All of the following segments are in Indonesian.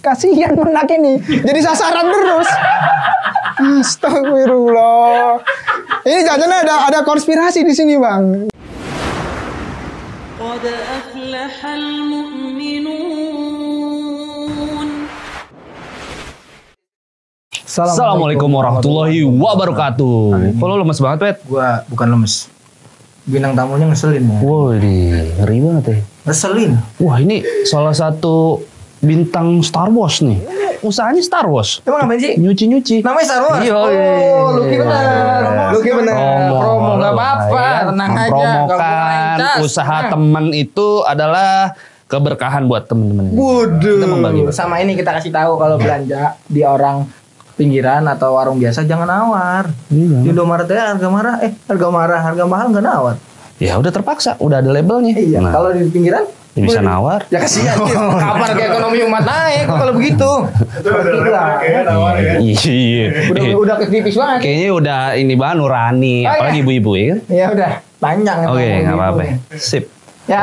Kasihan menak ini. Jadi sasaran terus. Astagfirullah. Ini jangan ada ada konspirasi di sini, Bang. قد أفلح المؤمنون Assalamualaikum warahmatullahi wabarakatuh. Kok lo lemes banget, Pet? Gua bukan lemes. Bintang tamunya ngeselin ya. Wah, ngeri banget ya. Ngeselin. Wah, ini salah satu bintang Star Wars nih. Usahanya Star Wars. Emang ngapain sih? Nyuci-nyuci. Namanya Star Wars. Iya, oh, iya. Lucky bener. Lucky bener. Promo, Promo nggak apa-apa. Ya, Tenang aja. Mempromokan usaha teman itu adalah keberkahan buat temen-temen. Kita membagi. Waduh. Sama ini kita kasih tahu kalau belanja di orang pinggiran atau warung biasa jangan nawar. Iya. Di Indomaret ya harga marah, eh harga marah, harga mahal nggak nawar. Ya udah terpaksa, udah ada labelnya. Iya. Nah, Kalau di pinggiran ya bisa nawar. Ya kasihan. Kapan ke ekonomi umat naik kalau begitu? Iya. Udah udah ketipis banget. Kayaknya udah ini banget nurani, Oh, apalagi iya. ibu-ibu ya? Ya udah panjang. Oke, emang nggak gitu. apa-apa. Sip. Ya,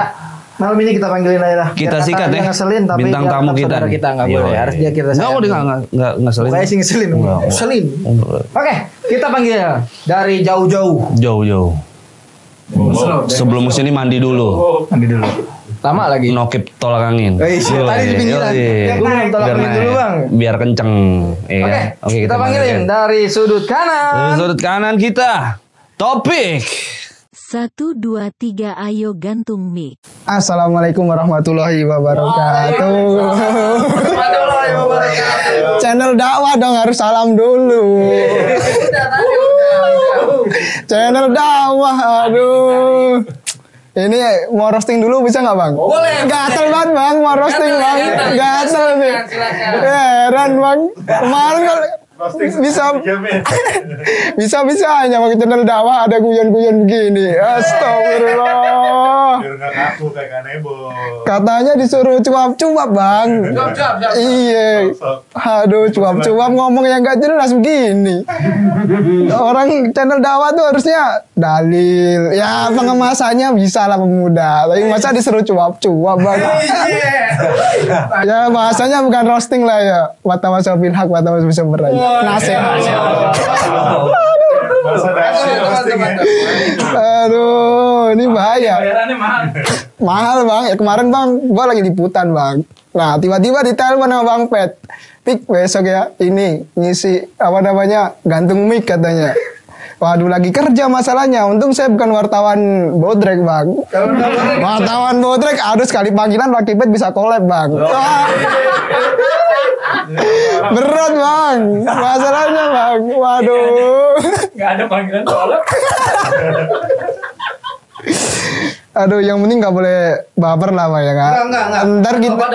malam ini kita panggilin aja lah. Kita sikat dia ya. Ngeselin, tapi Bintang dia tamu kita. saudara nih. kita nggak Iya, boleh. iya. Harus dia kita Enggak, sayang. udah nggak nggak ngeselin. Pokoknya sih ngeselin. Enggak. Ngeselin. Oke, kita panggil dari jauh-jauh. Jauh-jauh. Sebelum ke sini mandi dulu. Mandi dulu. Lama lagi. Nokip tolak angin. Eh, iya, tadi di pinggiran. Gua belum tolak angin dulu. Bang. Biar kenceng. Iya. Oke, Oke, kita panggilin panggilin. dari sudut Dari kanan. sudut kanan kita. Topik. Satu, dua, tiga, ayo gantung mic. Assalamualaikum warahmatullahi wabarakatuh. Warahmatullahi wabarakatuh. Channel dakwah dong harus salam dulu. Channel dakwah, aduh. Ini mau roasting dulu bisa nggak bang? Boleh. Gatel banget bang, mau roasting bang. Gatel nih. Heran bang. Kemarin kalau bisa bisa bisa hanya pakai channel dakwah ada guyon-guyon begini. Astagfirullah. Katanya disuruh cuap-cuap bang. Iya. Aduh cuap-cuap ngomong yang gak jelas begini. Orang channel dakwah tuh harusnya dalil. Ya pengemasannya bisa lah pemuda. Tapi masa disuruh cuap-cuap bang. ya bahasanya bukan roasting lah ya. Watawasaw bil haq, watawasaw bisa aja. Masa dahsyat roasting ya. Aduh, ini bahaya. Mahal. Bang, ya kemarin bang, gua lagi liputan bang. Nah tiba-tiba ditelepon sama bang Pet, Pik besok ya ini ngisi apa namanya gantung mic katanya. Waduh lagi kerja masalahnya. Untung saya bukan wartawan bodrek bang. wartawan bodrek, aduh sekali panggilan Lucky Pet bisa collab bang. Berat bang, masalahnya bang. Waduh. Gak ada panggilan kolab. Aduh, yang penting nggak boleh baper lah, Pak ya kan? Enggak, enggak, enggak. Ntar kita,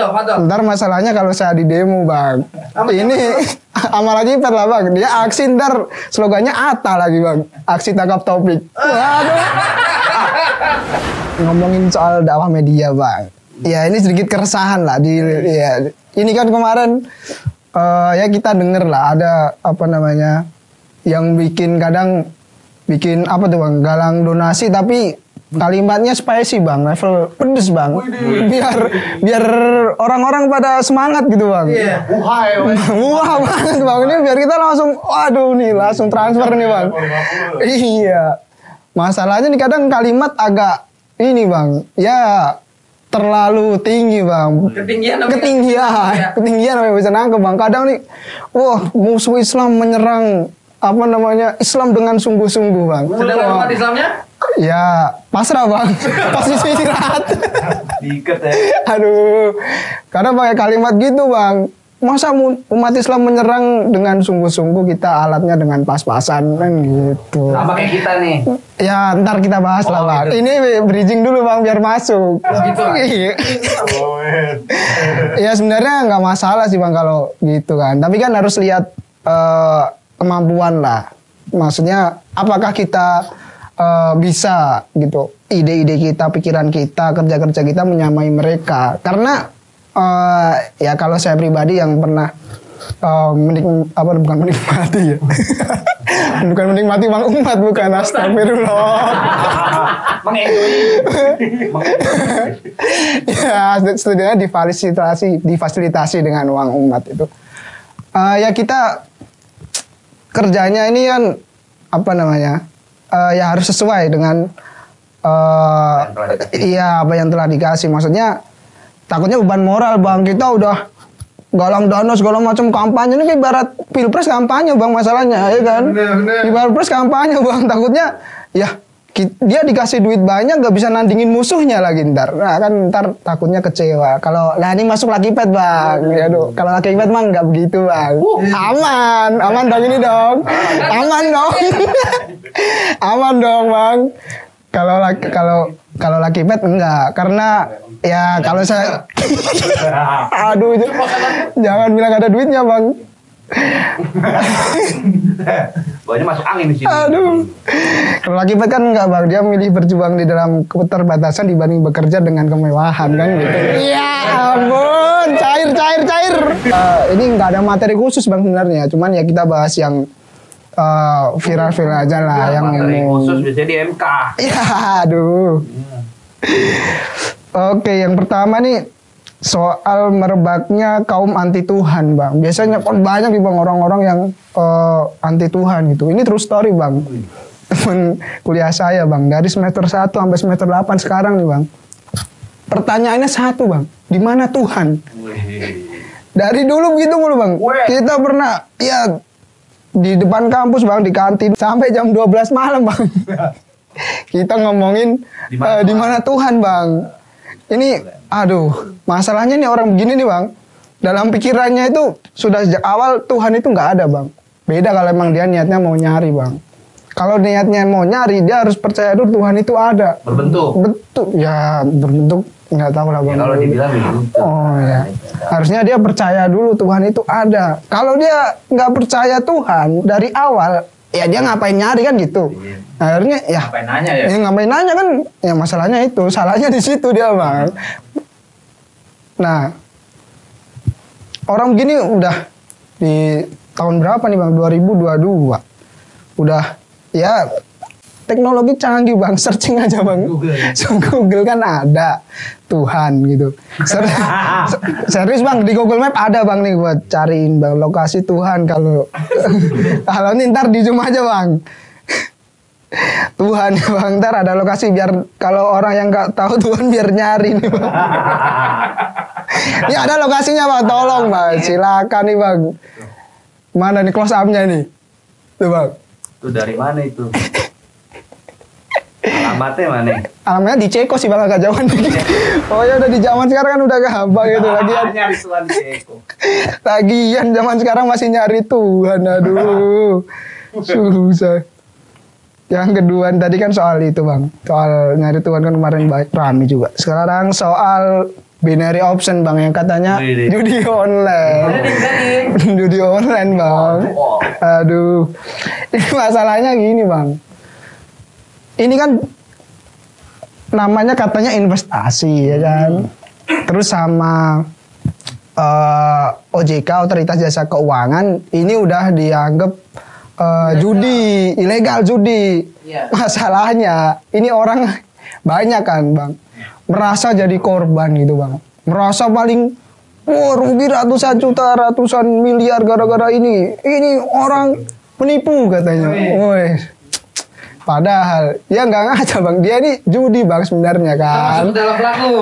ntar masalahnya kalau saya di demo, bang. Ini amal lagi Pet lah, bang. Dia aksi ntar slogannya Ata lagi, bang. Aksi tangkap topik. Waduh. Ngomongin soal dakwah media, bang. Ya ini sedikit keresahan lah di. Ya, ini kan kemarin eh, ya kita denger lah ada apa namanya yang bikin kadang bikin apa tuh bang galang donasi tapi kalimatnya spicy bang. Level pedes bang. Biar biar orang-orang pada semangat gitu bang. Wah banget bang. Ini biar kita langsung waduh nih langsung transfer nih bang. Iya. Masalahnya nih kadang kalimat agak ini bang. Ya terlalu tinggi bang. Ketinggian apa? ketinggian. Ketinggian apa bisa nangkep bang. Kadang nih wah musuh Islam menyerang apa namanya? Islam dengan sungguh-sungguh bang. Sedangkan Wah, umat Islamnya? ya pasrah bang. Posisi istirahat. Diikat ya. aduh. Kadang pakai kalimat gitu bang. Masa umat Islam menyerang dengan sungguh-sungguh kita alatnya dengan pas-pasan kan gitu. Sama kayak kita nih. ya ntar kita bahas lah bang. ini bridging dulu bang biar masuk. Iya. Oh, men. ya sebenarnya nggak masalah sih bang kalau gitu kan. Tapi kan harus lihat eh, kemampuan lah. Maksudnya apakah kita eh, bisa gitu ide-ide kita pikiran kita kerja-kerja kita menyamai mereka? Karena eh, ya kalau saya pribadi yang pernah eh, menik apa bukan menikmati ya. Bukan menikmati uang umat bukan. Astagfirullah. ya setidaknya difasilitasi difasilitasi dengan uang umat itu. Eh, ya kita kerjanya ini kan apa namanya? eh, ya harus sesuai dengan eh iya apa yang telah dikasih. Maksudnya takutnya beban moral bang kita udah galang dana segala macam kampanye ini kayak ibarat pilpres kampanye bang masalahnya ya kan ibarat pilpres kampanye bang takutnya ya dia dikasih duit banyak nggak bisa nandingin musuhnya lagi ntar. Nah kan ntar takutnya kecewa. Kalau lah ini masuk laki pet bang. Ya Aduh, kalau laki pet mah nggak begitu bang. Aman aman dong ini dong. Aman dong. Aman dong bang. Kalau laki kalau kalau laki pet enggak karena ya kalau saya aduh jangan bilang ada duitnya bang Bawahnya masuk angin di sini. aduh. Kalau pet kan enggak bang. Dia milih berjuang di dalam keterbatasan dibanding bekerja dengan kemewahan kan? Gitu. Ya ampun. Cair cair cair. Eh, ini nggak ada materi khusus bang sebenarnya. Cuman ya kita bahas yang eh, viral-viral aja lah yang Materi khusus biasanya di MK. Ya, aduh. Oke, yang pertama nih soal merebaknya kaum anti Tuhan, Bang. Biasanya kan banyak nih Bang orang-orang yang eh, anti Tuhan gitu. Ini true story, Bang. Temen kuliah saya, Bang. Dari semester 1 sampai semester 8 sekarang nih, Bang. Pertanyaannya satu, Bang. Di mana Tuhan? Dari dulu begitu mulu, Bang. Kita pernah ya di depan kampus, Bang, di kantin sampai jam 12 malam, Bang. Kita ngomongin Di mana di mana Tuhan, Bang. Ini aduh, masalahnya nih orang begini nih, Bang. Dalam pikirannya itu sudah sejak awal Tuhan itu nggak ada, Bang. Beda kalau emang dia niatnya mau nyari, Bang. Kalau niatnya mau nyari, dia harus percaya dulu Tuhan itu ada. Berbentuk. Betul, ya berbentuk nggak tahu lah, Ya, Bang. kalau dibilang begitu. Oh ya, harusnya dia percaya dulu Tuhan itu ada. Kalau dia nggak percaya Tuhan dari awal, ya dia ngapain nyari kan gitu. Akhirnya ya, Ngapain nanya ya? ya ngapain nanya kan? Ya masalahnya itu, salahnya di situ dia bang. Nah, orang begini udah di tahun berapa nih bang? 2022. Udah ya teknologi canggih bang, searching aja bang. So, Google kan ada Tuhan gitu. Ser- se- serius bang di Google Map ada bang nih buat cariin bang lokasi Tuhan kalau kalau ini ntar di zoom aja bang. Tuhan ya bang, ntar ada lokasi biar kalau orang yang nggak tahu Tuhan biar nyari nih bang. Ini ada lokasinya bang, tolong bang, silakan nih bang. Mana nih close up-nya nih? Tuh bang. Itu dari mana itu? Alamatnya mana? Alamatnya di Ceko sih bang agak jauhan dikit. Oh ya udah di zaman sekarang kan udah gampang gitu lagian. Nyari Tuhan Ceko. Lagian zaman sekarang masih nyari Tuhan aduh. Susah. Yang kedua tadi kan soal itu bang, soal nyari Tuhan kan kemarin baik rame juga. Sekarang soal binary option bang yang katanya judi online, judi online bang. Aduh, ini masalahnya gini bang. Ini kan namanya katanya investasi ya kan. Terus sama eh, OJK Otoritas Jasa Keuangan ini udah dianggap eh, judi ilegal judi. Iya. Masalahnya ini orang banyak kan bang merasa jadi korban gitu bang. Merasa paling wah rugi ratusan juta ratusan miliar gara-gara ini. Ini orang menipu katanya. Woi. Padahal ya nggak ngaca bang dia ini judi bang sebenarnya kan. Dalam pelaku.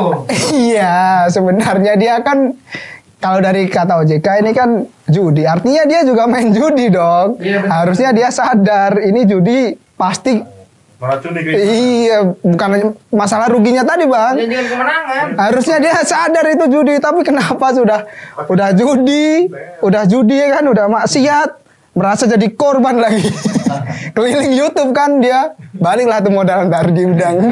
Iya, sebenarnya dia kan kalau dari kata OJK ini kan judi, artinya dia juga main judi dong. Iya. Harusnya dia sadar ini judi pasti Meracuni iya bukan masalah ruginya tadi bang. Janjian kemenangan. Harusnya dia sadar itu judi, tapi kenapa sudah udah judi, udah judi kan, udah maksiat, merasa jadi korban lagi. Keliling YouTube kan dia, baliklah tuh modal ntar diundang.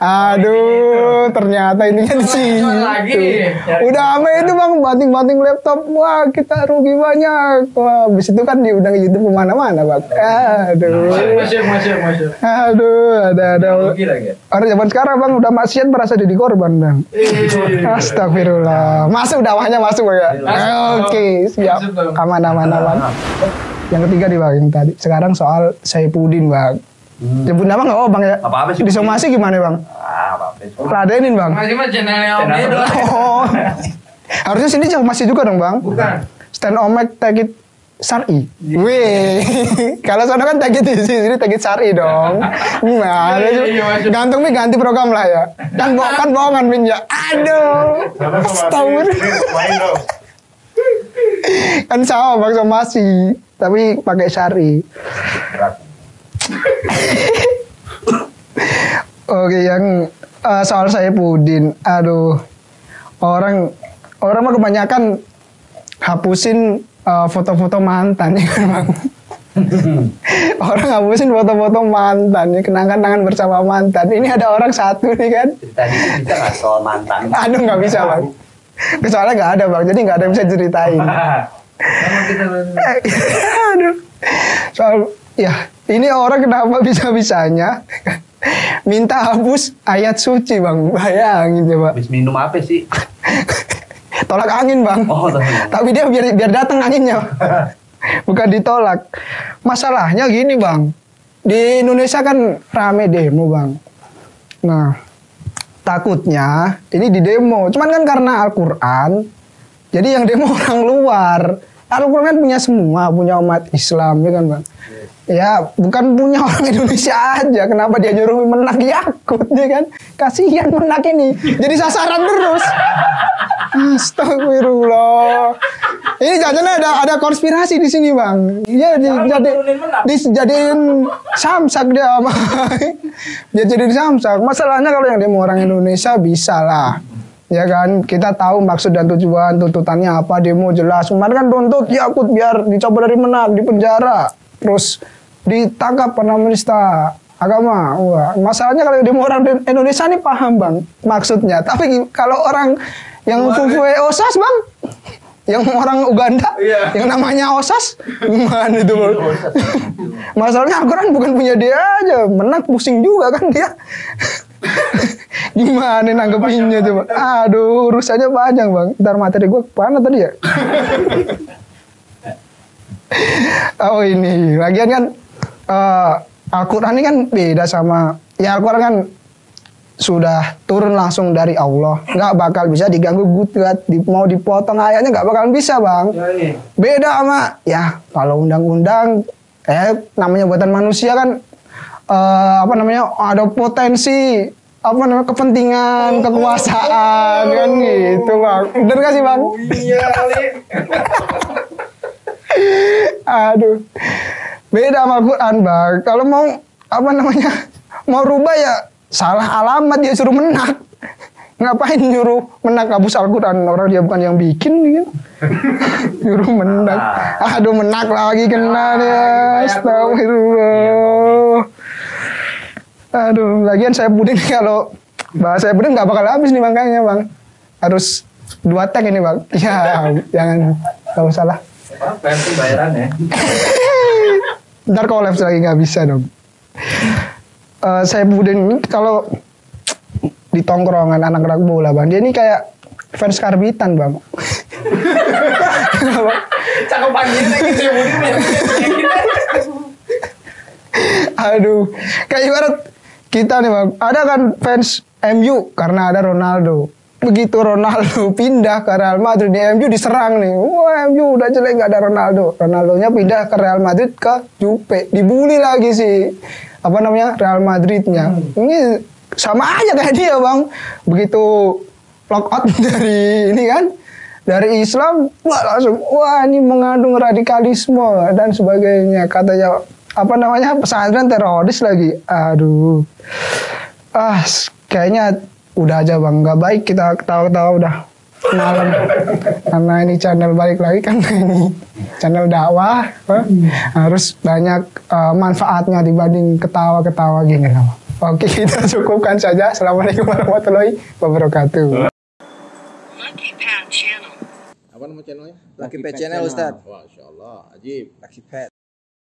Aduh, ternyata di situ. Jual lagi nih. Udah ame itu bang, banting-banting laptop, wah kita rugi banyak. Wah, habis itu kan diundang YouTube ke mana-mana bang. Aduh, Masuk, masuk, masuk. aduh, ada ada. Lagi. Orang zaman sekarang bang udah maksiat merasa jadi korban bang. Astagfirullah. Masuk dakwahnya masuk ya. Oke siap. Aman aman aman. Yang ketiga nih bang, yang tadi. Sekarang soal Saipudin bang. Sebut nama nggak oh bang ya? Apa-apa sih, Disomasi gimana bang? Ah, apa-apa. Ladenin bang. Masih mah channelnya Om. Oh. Harusnya sini masih juga dong bang. Bukan. Stand Omek Tagit Sari. Wih, kalau sana kan Tagit di sini Tagit Sari dong. Nah, gantung nih ganti program lah ya. Kan bo kan bohongan Min ya. Aduh. Dong. Kan sama bang somasi, tapi pakai Sari. Oke, yang eh, soal saya Pudin, aduh, orang orang mah kebanyakan hapusin eh, foto-foto mantan ya kan bang. orang hapusin foto-foto mantan, ya, kenangan-kenangan bersama mantan. Ini ada orang satu nih kan, Tadi bisa nggak soal mantan? aduh nggak bisa bang. Kecuali nggak ada bang, jadi nggak ada yang bisa ceritain. Kita Aduh. Soal ya ini orang kenapa bisa-bisanya minta hapus ayat suci bang? Bayangin coba. Habis minum apa sih? tolak angin bang. Oh, tolak tapi dia biar biar datang anginnya. Bukan ditolak. Masalahnya gini bang. Di Indonesia kan rame demo bang. Nah takutnya ini di demo. Cuman kan karena Al-Quran jadi yang demo orang luar Al-Quran kan punya semua punya umat Islam ya kan bang ya bukan punya orang Indonesia aja kenapa dia nyuruh menak Yakut ya kan kasihan menak ini jadi sasaran terus Astagfirullah. Ini jangan ada ada konspirasi di sini bang. Dia di, jadi dijadiin samsak dia sama. dia jadi samsak. Masalahnya kalau yang demo orang Indonesia bisa lah. Ya kan, kita tahu maksud dan tujuan tuntutannya apa demo jelas. Kemarin kan tuntut Yakut biar dicoba dari menak di penjara, terus ditangkap pernah menista agama. Wah, masalahnya kalau demo orang di- Indonesia ini paham bang maksudnya. Tapi kalau orang yang fufue osas bang, yang orang Uganda, yang namanya osas, gimana itu bang? Masalahnya Al-Quran bukan punya dia aja, menak pusing juga kan dia. gimana nanggepinnya bang? Aduh, urusannya panjang bang. Ntar materi gue ke mana tadi ya? oh ini, lagian kan eh, Al-Quran ini kan beda sama ya Al-Quran kan sudah turun langsung dari Allah nggak bakal bisa diganggu gugat di, mau dipotong ayatnya nggak bakal bisa bang beda sama ya kalau undang-undang eh namanya buatan manusia kan eh, apa namanya ada potensi apa namanya kepentingan kekuasaan kan gitu bang bener gak sih bang Iya kali. Aduh. Beda sama Quran, Bang. Kalau mau apa namanya? Mau rubah ya salah alamat dia suruh menak. Ngapain nyuruh menak hapus Al-Quran? Orang dia bukan yang bikin gitu. nyuruh menak. Aduh, menak lagi kena dia. Astagfirullah. Aduh, lagian saya puding kalau bahasa saya puding nggak bakal habis nih makanya, Bang. Harus dua tag ini, Bang. Ya, jangan nggak usah lah. Versi bayaran ya. Ntar kolaps lagi nggak bisa dong. Eh, saya Budin ini kalau di tongkrongan anak-anak bola bang, dia ini kayak fans karbitan bang. Cakepannya lagi saya budi Aduh, kayak ibarat kita nih bang, ada kan fans MU karena ada Ronaldo. Begitu Ronaldo pindah ke Real Madrid, di MU diserang nih. Wah MU udah jelek nggak ada Ronaldo. Ronaldonya pindah ke Real Madrid ke Juve, dibully lagi sih. Apa namanya Real Madridnya. Ini sama aja kayak dia bang. Begitu lock out dari ini kan, dari Islam, wah langsung wah ini mengandung radikalisme dan sebagainya. Katanya apa namanya pesantren teroris lagi. Aduh, ah kayaknya udah aja bang, nggak baik kita ketawa-ketawa udah malam karena ini channel balik lagi kan ini channel dakwah apa, harus banyak eh, manfaatnya dibanding ketawa-ketawa gini lah. Oke kita cukupkan saja. Assalamualaikum warahmatullahi wabarakatuh. Apa nama channelnya? Lucky Pet Channel Ustaz. Masya Allah, ajib. Lucky Pet.